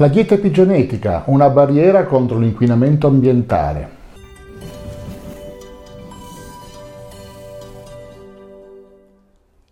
La dieta epigenetica, una barriera contro l'inquinamento ambientale.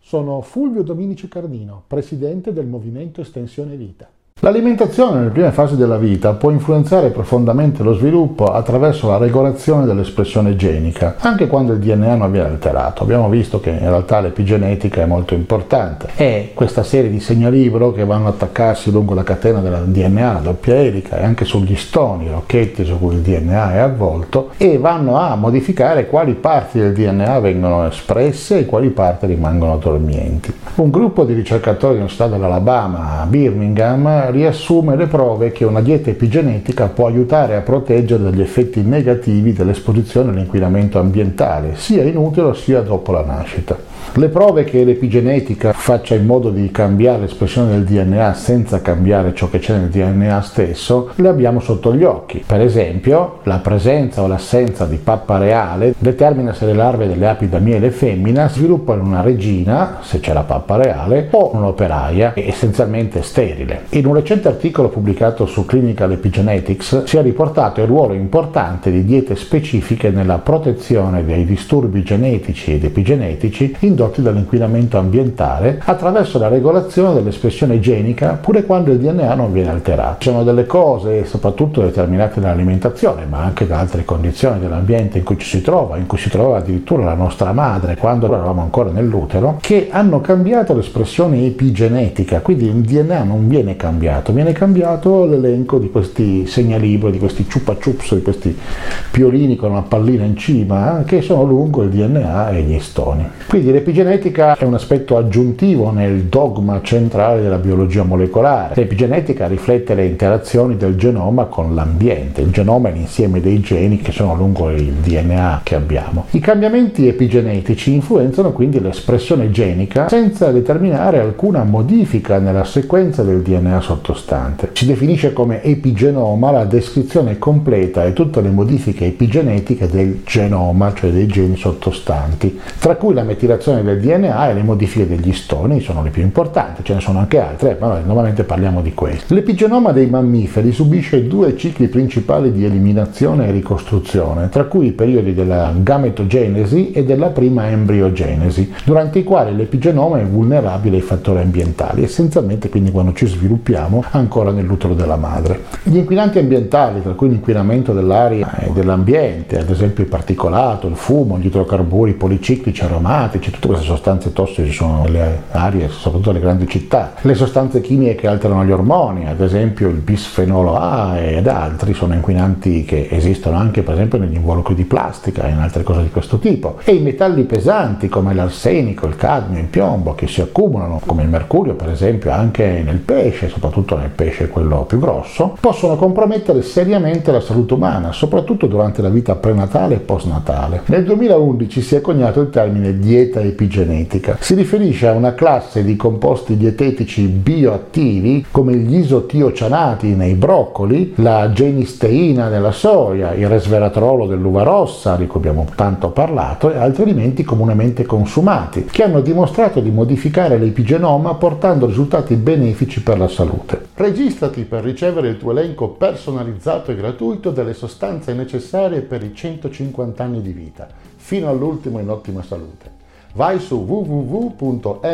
Sono Fulvio Dominici Cardino, presidente del Movimento Estensione Vita. L'alimentazione nelle prime fasi della vita può influenzare profondamente lo sviluppo attraverso la regolazione dell'espressione genica, anche quando il DNA non viene alterato. Abbiamo visto che in realtà l'epigenetica è molto importante. È questa serie di segnalibro che vanno ad attaccarsi lungo la catena della DNA, la doppia elica, e anche sugli stoni, i rocchetti su cui il DNA è avvolto, e vanno a modificare quali parti del DNA vengono espresse e quali parti rimangono dormienti. Un gruppo di ricercatori dell'Università dell'Alabama a Birmingham riassume le prove che una dieta epigenetica può aiutare a proteggere dagli effetti negativi dell'esposizione all'inquinamento ambientale, sia in utero sia dopo la nascita. Le prove che l'epigenetica faccia in modo di cambiare l'espressione del DNA senza cambiare ciò che c'è nel DNA stesso, le abbiamo sotto gli occhi. Per esempio, la presenza o l'assenza di pappa reale determina se le larve delle api da miele femmina sviluppano una regina, se c'è la pappa reale, o un'operaia, essenzialmente sterile. In un recente articolo pubblicato su Clinical Epigenetics si è riportato il ruolo importante di diete specifiche nella protezione dei disturbi genetici ed epigenetici indotti dall'inquinamento ambientale attraverso la regolazione dell'espressione genica pure quando il DNA non viene alterato. Ci sono delle cose, soprattutto determinate dall'alimentazione, ma anche da altre condizioni dell'ambiente in cui ci si trova, in cui si trova addirittura la nostra madre quando eravamo ancora nell'utero, che hanno cambiato l'espressione epigenetica, quindi il DNA non viene cambiato, viene cambiato l'elenco di questi segnalibri, di questi chupa chups, di questi piolini con una pallina in cima che sono lungo il DNA e gli stoni. Quindi l'epigenetica è un aspetto aggiuntivo nel dogma centrale della biologia molecolare. L'epigenetica riflette le interazioni del genoma con l'ambiente. Il genoma è l'insieme dei geni che sono lungo il DNA che abbiamo. I cambiamenti epigenetici influenzano quindi l'espressione genica senza determinare alcuna modifica nella sequenza del DNA sottostante. Si definisce come epigenoma la descrizione completa e tutte le modifiche epigenetiche del genoma, cioè dei geni sottostanti, tra cui la metilazione del DNA e le modifiche degli stoni sono le più importanti, ce ne sono anche altre, ma normalmente parliamo di queste. L'epigenoma dei mammiferi subisce due cicli principali di eliminazione e ricostruzione, tra cui i periodi della gametogenesi e della prima embriogenesi, durante i quali l'epigenoma è vulnerabile ai fattori ambientali, essenzialmente quindi quando ci sviluppiamo ancora nell'utero della madre. Gli inquinanti ambientali, tra cui l'inquinamento dell'aria e dell'ambiente, ad esempio il particolato, il fumo, gli idrocarburi policiclici aromatici, tutte queste sostanze tossiche sono nelle arie, soprattutto nelle grandi città. Le sostanze chimiche che alterano gli ormoni, ad esempio il bisfenolo A ed altri, sono inquinanti che esistono anche per esempio negli involucri di plastica e in altre cose di questo tipo. E i metalli pesanti come l'arsenico, il cadmio, il piombo che si accumulano, come il mercurio per esempio, anche nel pesce, soprattutto nel pesce quello più grosso, possono compromettere seriamente la salute umana, soprattutto durante la vita prenatale e postnatale. Nel 2011 si è coniato il termine dieta epigenetica. Si riferisce a una classe di composti dietetici bioattivi come gli isotiocianati nei broccoli, la genisteina nella soia, il resveratrolo dell'uva rossa, di cui abbiamo tanto parlato, e altri alimenti comunemente consumati, che hanno dimostrato di modificare l'epigenoma portando risultati benefici per la salute. Registrati per ricevere il tuo elenco personalizzato e gratuito delle sostanze necessarie per i 150 anni di vita, fino all'ultimo in ottima salute vai su www.mev.cx,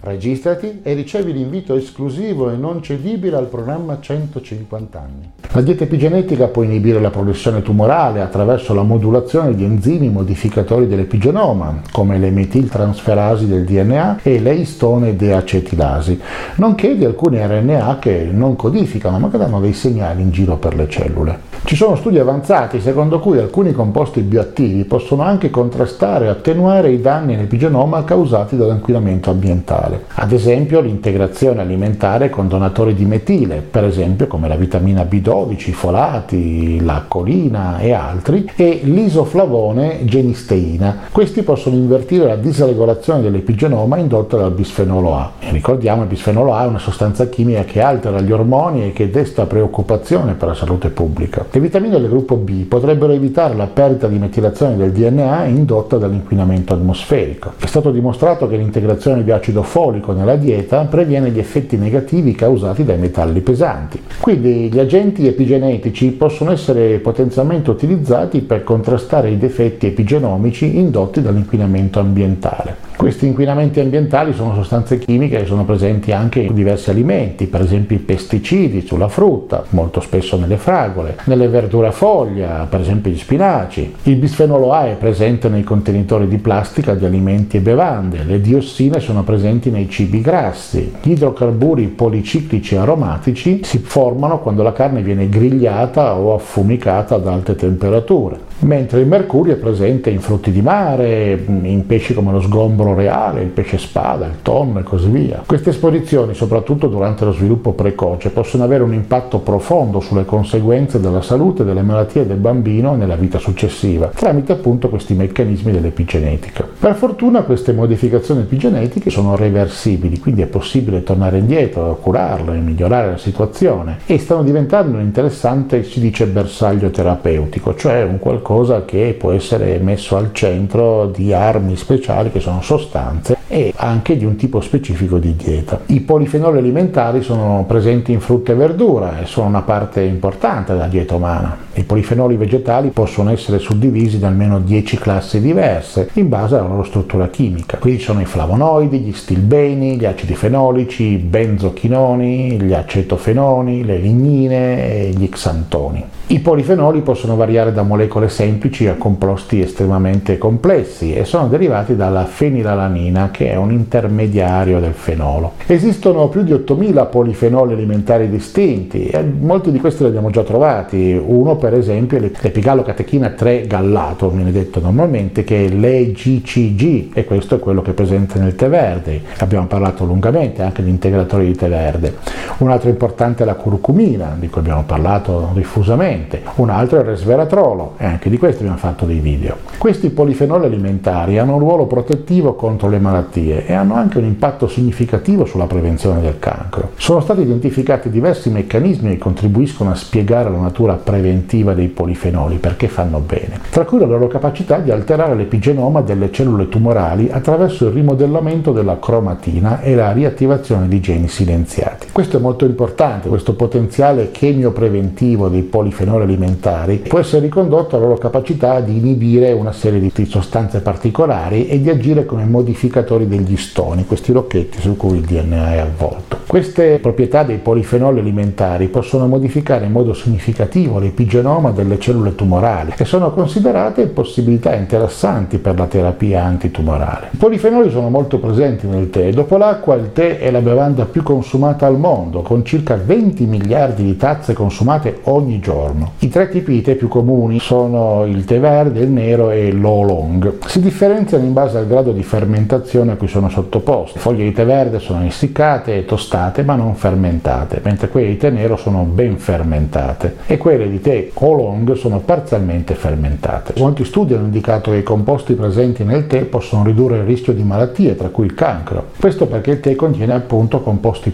registrati e ricevi l'invito esclusivo e non cedibile al programma 150 anni. La dieta epigenetica può inibire la progressione tumorale attraverso la modulazione di enzimi modificatori dell'epigenoma, come le metiltransferasi del DNA e le istone deacetilasi, nonché di alcuni RNA che non codificano ma che danno dei segnali in giro per le cellule. Ci sono studi avanzati secondo cui alcuni composti bioattivi possono anche contrastare e attenuare i danni nell'epigenoma causati dall'inquinamento ambientale. Ad esempio l'integrazione alimentare con donatori di metile, per esempio come la vitamina B12 sodici, folati, la colina e altri, e l'isoflavone genisteina. Questi possono invertire la disregolazione dell'epigenoma indotta dal bisfenolo A. E ricordiamo, il bisfenolo A è una sostanza chimica che altera gli ormoni e che desta preoccupazione per la salute pubblica. Le vitamine del gruppo B potrebbero evitare la perdita di metilazione del DNA indotta dall'inquinamento atmosferico. È stato dimostrato che l'integrazione di acido folico nella dieta previene gli effetti negativi causati dai metalli pesanti. Quindi gli agenti epigenetici possono essere potenzialmente utilizzati per contrastare i difetti epigenomici indotti dall'inquinamento ambientale. Questi inquinamenti ambientali sono sostanze chimiche che sono presenti anche in diversi alimenti, per esempio i pesticidi sulla frutta, molto spesso nelle fragole, nelle verdure a foglia, per esempio gli spinaci. Il bisfenolo A è presente nei contenitori di plastica di alimenti e bevande, le diossine sono presenti nei cibi grassi, gli idrocarburi policiclici aromatici si formano quando la carne viene grigliata o affumicata ad alte temperature mentre il mercurio è presente in frutti di mare, in pesci come lo sgombro reale, il pesce spada, il tonno e così via. Queste esposizioni, soprattutto durante lo sviluppo precoce, possono avere un impatto profondo sulle conseguenze della salute delle malattie del bambino nella vita successiva, tramite appunto questi meccanismi dell'epigenetica. Per fortuna queste modificazioni epigenetiche sono reversibili, quindi è possibile tornare indietro, curarle, migliorare la situazione e stanno diventando un interessante, si dice, bersaglio terapeutico, cioè un qualcosa che può essere messo al centro di armi speciali che sono sostanze e anche di un tipo specifico di dieta. I polifenoli alimentari sono presenti in frutta e verdura e sono una parte importante della dieta umana. I polifenoli vegetali possono essere suddivisi da almeno 10 classi diverse in base alla loro struttura chimica. Qui sono i flavonoidi, gli stilbeni, gli acidi fenolici, i benzochinoni, gli acetofenoni, le lignine e gli xantoni. I polifenoli possono variare da molecole semplici a composti estremamente complessi e sono derivati dalla fenilalanina che è un intermediario del fenolo. Esistono più di 8000 polifenoli alimentari distinti e molti di questi li abbiamo già trovati. Uno per esempio è l'epigallocatechina 3 gallato, viene detto normalmente, che è l'EGCG e questo è quello che è presente nel tè verde. Abbiamo parlato lungamente anche di integratori di tè verde. Un altro importante è la curcumina, di cui abbiamo parlato diffusamente presente, un altro è il resveratrolo e anche di questo abbiamo fatto dei video. Questi polifenoli alimentari hanno un ruolo protettivo contro le malattie e hanno anche un impatto significativo sulla prevenzione del cancro. Sono stati identificati diversi meccanismi che contribuiscono a spiegare la natura preventiva dei polifenoli perché fanno bene, tra cui la loro capacità di alterare l'epigenoma delle cellule tumorali attraverso il rimodellamento della cromatina e la riattivazione di geni silenziati. Questo è molto importante, questo potenziale chemiopreventivo dei polifenoli alimentari può essere ricondotto alla loro capacità di inibire una serie di sostanze particolari e di agire come modificatori degli stoni, questi rocchetti su cui il DNA è avvolto. Queste proprietà dei polifenoli alimentari possono modificare in modo significativo l'epigenoma delle cellule tumorali e sono considerate possibilità interessanti per la terapia antitumorale. I polifenoli sono molto presenti nel tè. Dopo l'acqua il tè è la bevanda più consumata al mondo, con circa 20 miliardi di tazze consumate ogni giorno. I tre tipi di tè più comuni sono il tè verde, il nero e l'oolong. Si differenziano in base al grado di fermentazione a cui sono sottoposti. Le foglie di tè verde sono essiccate e tostate ma non fermentate, mentre quelle di tè nero sono ben fermentate e quelle di tè oolong sono parzialmente fermentate. Molti studi hanno indicato che i composti presenti nel tè possono ridurre il rischio di malattie, tra cui il cancro. Questo perché il tè contiene appunto composti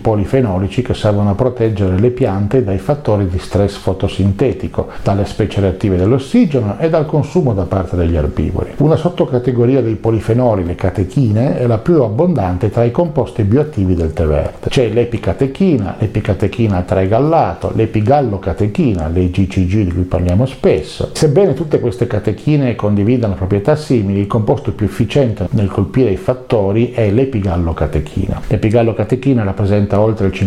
polifenolici che servono a proteggere le piante dai fattori di stress fotosintetico dalle specie reattive dell'ossigeno e dal consumo da parte degli erbivori. Una sottocategoria dei polifenoli, le catechine, è la più abbondante tra i composti bioattivi del tè verde. C'è l'epicatechina, l'epicatechina 3-gallato, l'epigallocatechina, l'EGCG di cui parliamo spesso. Sebbene tutte queste catechine condividano proprietà simili, il composto più efficiente nel colpire i fattori è l'epigallocatechina. L'epigallocatechina rappresenta oltre il 50%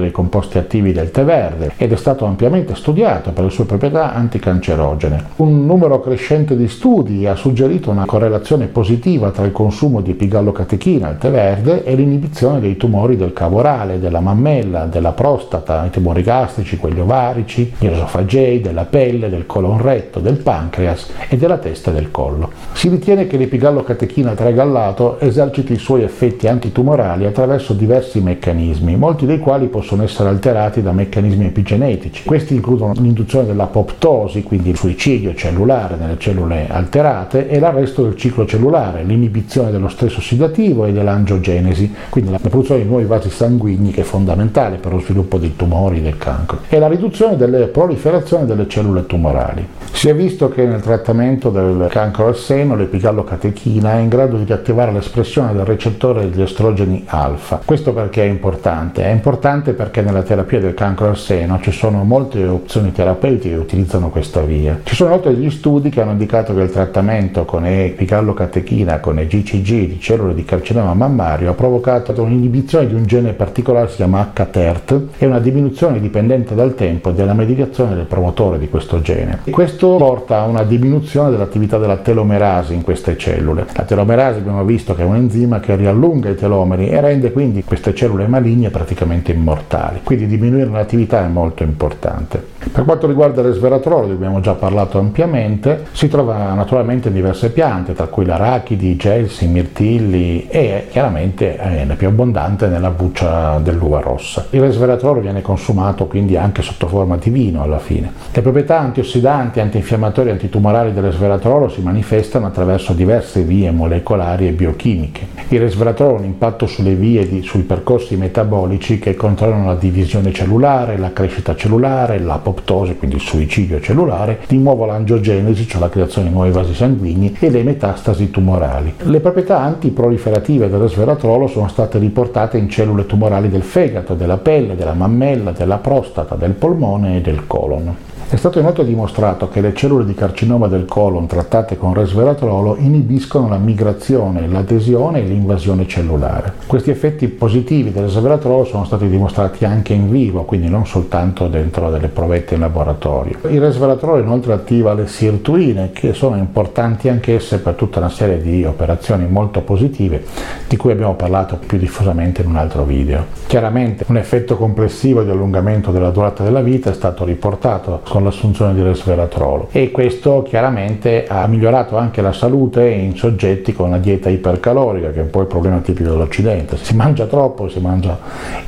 dei composti attivi del tè verde ed è stato ampiamente studiato per le sue proprietà anticancerogene. Un numero crescente di studi ha suggerito una correlazione positiva tra il consumo di epigallocatechina, il tè verde, e l'inibizione dei tumori del cavo orale, della mammella, della prostata, i tumori gastrici, quelli ovarici, gli esofagei, della pelle, del colon retto, del pancreas e della testa e del collo. Si ritiene che l'epigallocatechina tragallato eserciti i suoi effetti antitumorali attraverso diversi meccanismi, molti dei quali possono essere alterati da meccanismi epigenetici. Questi includono l'induzione dell'apoptosi, quindi il suicidio cellulare nelle cellule alterate, e l'arresto del ciclo cellulare, l'inibizione dello stesso ossidativo e dell'angiogenesi, quindi la produzione di nuovi vasi sanguigni che è fondamentale per lo sviluppo dei tumori e del cancro, e la riduzione delle proliferazioni delle cellule tumorali. Si è visto che nel trattamento del cancro al seno l'epigallocatechina è in grado di riattivare l'espressione del recettore degli estrogeni alfa. Questo perché è importante? È importante perché nella terapia del cancro al seno ci sono molte opzioni terapeutiche che utilizzano questa via. Ci sono inoltre degli studi che hanno indicato che il trattamento con epigallocatechina con EGCG di cellule di carcinoma mammario ha provocato un'inibizione di un gene particolare si chiama HTERT e una diminuzione dipendente dal tempo della medicazione del promotore di questo gene. Questo porta a una diminuzione dell'attività della telomerasi in queste cellule. La telomerasi abbiamo visto che è un enzima che riallunga i telomeri e rende quindi queste cellule maligne praticamente immortali. Quindi diminuire l'attività è molto importante. Per quanto riguarda di cui abbiamo già parlato ampiamente, si trova naturalmente in diverse piante, tra cui l'arachidi, i gelsi, i mirtilli e chiaramente è più abbondante nella buccia dell'uva rossa. Il resveratrolo viene consumato quindi anche sotto forma di vino alla fine. Le proprietà antiossidanti, antinfiammatorie e antitumorali del resveratrolo si manifestano attraverso diverse vie molecolari e biochimiche. Il resveratrolo ha un impatto sulle vie, di, sui percorsi metabolici che controllano la divisione cellulare, la crescita cellulare, l'apoptosi, quindi il suicidio cellulare, di nuovo l'angiogenesi, cioè la creazione di nuovi vasi sanguigni e le metastasi tumorali. Le proprietà antiproliferative del resveratrolo sono state riportate in cellule tumorali del fegato, della pelle, della mammella, della prostata, del polmone e del colon. È stato inoltre dimostrato che le cellule di carcinoma del colon trattate con resveratrolo inibiscono la migrazione, l'adesione e l'invasione cellulare. Questi effetti positivi del resveratrolo sono stati dimostrati anche in vivo, quindi non soltanto dentro delle provette in laboratorio. Il resveratrolo inoltre attiva le sirtuine, che sono importanti anch'esse per tutta una serie di operazioni molto positive, di cui abbiamo parlato più diffusamente in un altro video. Chiaramente un effetto complessivo di allungamento della durata della vita è stato riportato con con l'assunzione di resveratrolo e questo chiaramente ha migliorato anche la salute in soggetti con una dieta ipercalorica che è un po' il problema tipico dell'Occidente, si mangia troppo, si mangia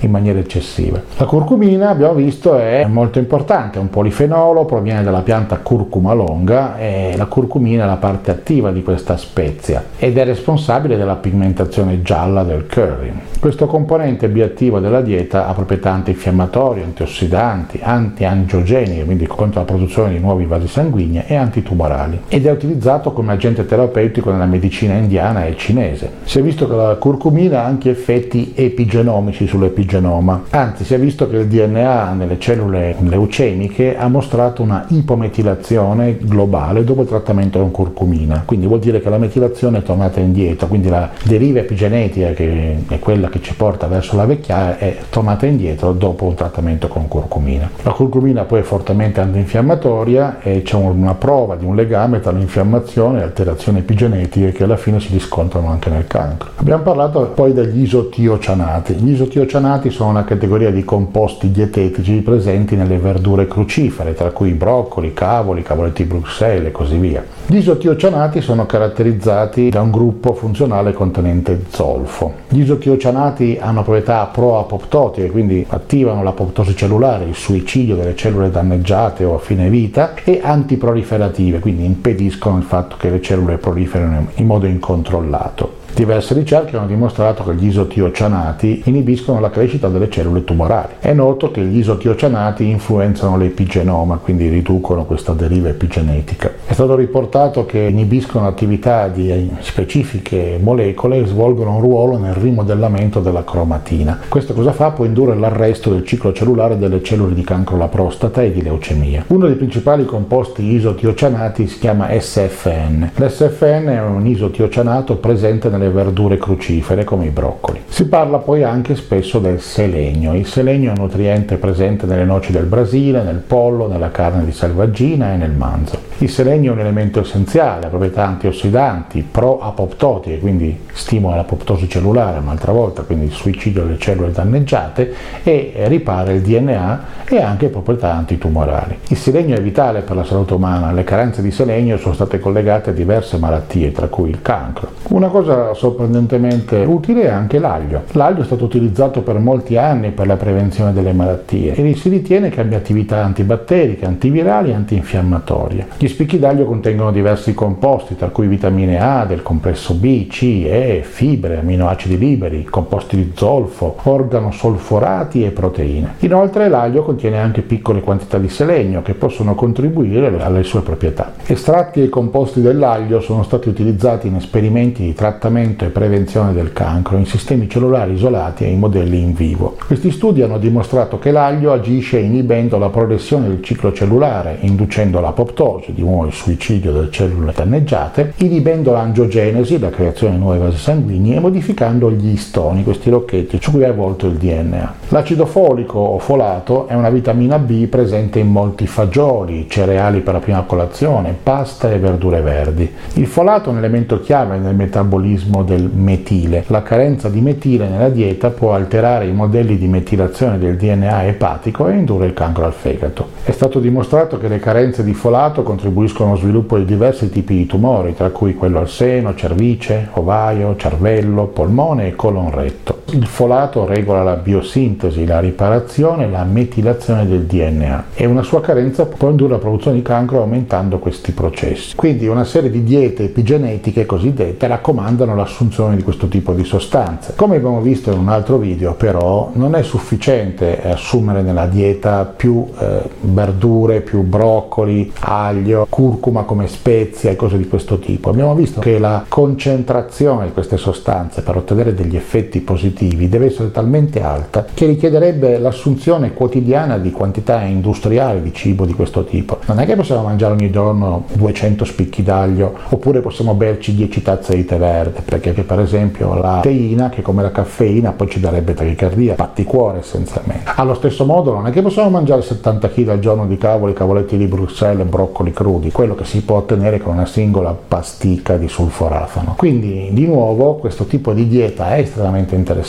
in maniera eccessiva. La curcumina abbiamo visto è molto importante, è un polifenolo, proviene dalla pianta curcuma longa e la curcumina è la parte attiva di questa spezia ed è responsabile della pigmentazione gialla del curry. Questo componente bioattivo della dieta ha proprietà antinfiammatorie, antiossidanti, antiangiogeniche, quindi contro la produzione di nuovi vasi sanguigni e antitumorali ed è utilizzato come agente terapeutico nella medicina indiana e cinese. Si è visto che la curcumina ha anche effetti epigenomici sull'epigenoma, anzi si è visto che il DNA nelle cellule leucemiche ha mostrato una ipometilazione globale dopo il trattamento con curcumina, quindi vuol dire che la metilazione è tornata indietro, quindi la deriva epigenetica che è quella che ci porta verso la vecchiaia è tornata indietro dopo un trattamento con curcumina. La curcumina poi è fortemente antinfiammatoria e c'è una prova di un legame tra l'infiammazione e alterazioni epigenetiche che alla fine si riscontrano anche nel cancro. Abbiamo parlato poi degli isotiocianati. Gli isotiocianati sono una categoria di composti dietetici presenti nelle verdure crucifere, tra cui broccoli, cavoli, cavoletti Bruxelles e così via. Gli isotiocianati sono caratterizzati da un gruppo funzionale contenente zolfo. Gli isotiocianati hanno proprietà proapoptotiche, quindi attivano l'apoptosi cellulare, il suicidio delle cellule danneggiate o a fine vita e antiproliferative, quindi impediscono il fatto che le cellule proliferino in modo incontrollato. Diverse ricerche hanno dimostrato che gli isotiocianati inibiscono la crescita delle cellule tumorali. È noto che gli isotiocianati influenzano l'epigenoma, quindi riducono questa deriva epigenetica. È stato riportato che inibiscono attività di specifiche molecole e svolgono un ruolo nel rimodellamento della cromatina. Questo cosa fa? Può indurre l'arresto del ciclo cellulare delle cellule di cancro alla prostata e di leucemia. Uno dei principali composti isotiocianati si chiama SFN. L'SFN è un isotiocianato presente nelle le verdure crucifere come i broccoli. Si parla poi anche spesso del selenio. Il selenio è un nutriente presente nelle noci del Brasile, nel pollo, nella carne di selvaggina e nel manzo. Il selenio è un elemento essenziale, ha proprietà antiossidanti, pro-apoptotiche, quindi stimola l'apoptosi cellulare un'altra volta, quindi il suicidio delle cellule danneggiate e ripara il DNA e anche proprietà antitumorali. Il selenio è vitale per la salute umana, le carenze di selenio sono state collegate a diverse malattie, tra cui il cancro. Una cosa sorprendentemente utile è anche l'aglio. L'aglio è stato utilizzato per molti anni per la prevenzione delle malattie e si ritiene che abbia attività antibatteriche, antivirali e antinfiammatorie. Gli spicchi d'aglio contengono diversi composti, tra cui vitamine A, del complesso B, C, E, fibre, aminoacidi liberi, composti di zolfo, organosolforati e proteine. Inoltre l'aglio contiene anche piccole quantità di selenio che possono contribuire alle sue proprietà. Estratti e composti dell'aglio sono stati utilizzati in esperimenti di trattamento e prevenzione del cancro in sistemi cellulari isolati e in modelli in vivo. Questi studi hanno dimostrato che l'aglio agisce inibendo la progressione del ciclo cellulare, inducendo l'apoptosi, di nuovo il suicidio delle cellule danneggiate, inibendo l'angiogenesi, la creazione di nuovi vasi sanguigni e modificando gli istoni, questi rocchetti su cui è avvolto il DNA. L'acido folico o folato è una vitamina B presente in molti fagioli, cereali per la prima colazione, pasta e verdure verdi. Il folato è un elemento chiave nel metabolismo del metile. La carenza di metile nella dieta può alterare i modelli di metilazione del DNA epatico e indurre il cancro al fegato. È stato dimostrato che le carenze di folato contribuiscono allo sviluppo di diversi tipi di tumori, tra cui quello al seno, cervice, ovaio, cervello, polmone e colon retto. Il folato regola la biosintesi, la riparazione e la metilazione del DNA e una sua carenza può indurre la produzione di cancro aumentando questi processi. Quindi una serie di diete epigenetiche cosiddette raccomandano l'assunzione di questo tipo di sostanze. Come abbiamo visto in un altro video però non è sufficiente assumere nella dieta più eh, verdure, più broccoli, aglio, curcuma come spezia e cose di questo tipo. Abbiamo visto che la concentrazione di queste sostanze per ottenere degli effetti positivi deve essere talmente alta che richiederebbe l'assunzione quotidiana di quantità industriali di cibo di questo tipo. Non è che possiamo mangiare ogni giorno 200 spicchi d'aglio oppure possiamo berci 10 tazze di tè verde perché per esempio la teina che come la caffeina poi ci darebbe tachicardia, batticuore essenzialmente. Allo stesso modo non è che possiamo mangiare 70 kg al giorno di cavoli, cavoletti di Bruxelles broccoli crudi, quello che si può ottenere con una singola pasticca di sulforafano. Quindi di nuovo questo tipo di dieta è estremamente interessante,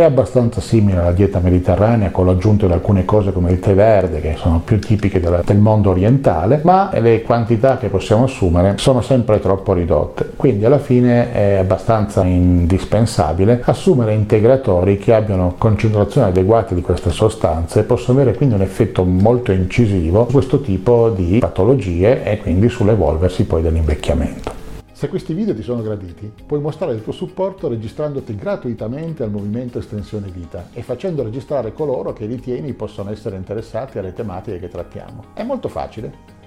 è abbastanza simile alla dieta mediterranea con l'aggiunta di alcune cose come il tè verde che sono più tipiche della, del mondo orientale, ma le quantità che possiamo assumere sono sempre troppo ridotte, quindi alla fine è abbastanza indispensabile assumere integratori che abbiano concentrazioni adeguate di queste sostanze e possono avere quindi un effetto molto incisivo su questo tipo di patologie e quindi sull'evolversi poi dell'invecchiamento. Se questi video ti sono graditi, puoi mostrare il tuo supporto registrandoti gratuitamente al movimento Estensione Vita e facendo registrare coloro che ritieni possano essere interessati alle tematiche che trattiamo. È molto facile.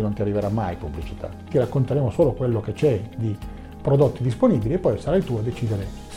non ti arriverà mai pubblicità. Ti racconteremo solo quello che c'è di prodotti disponibili e poi sarai tu a decidere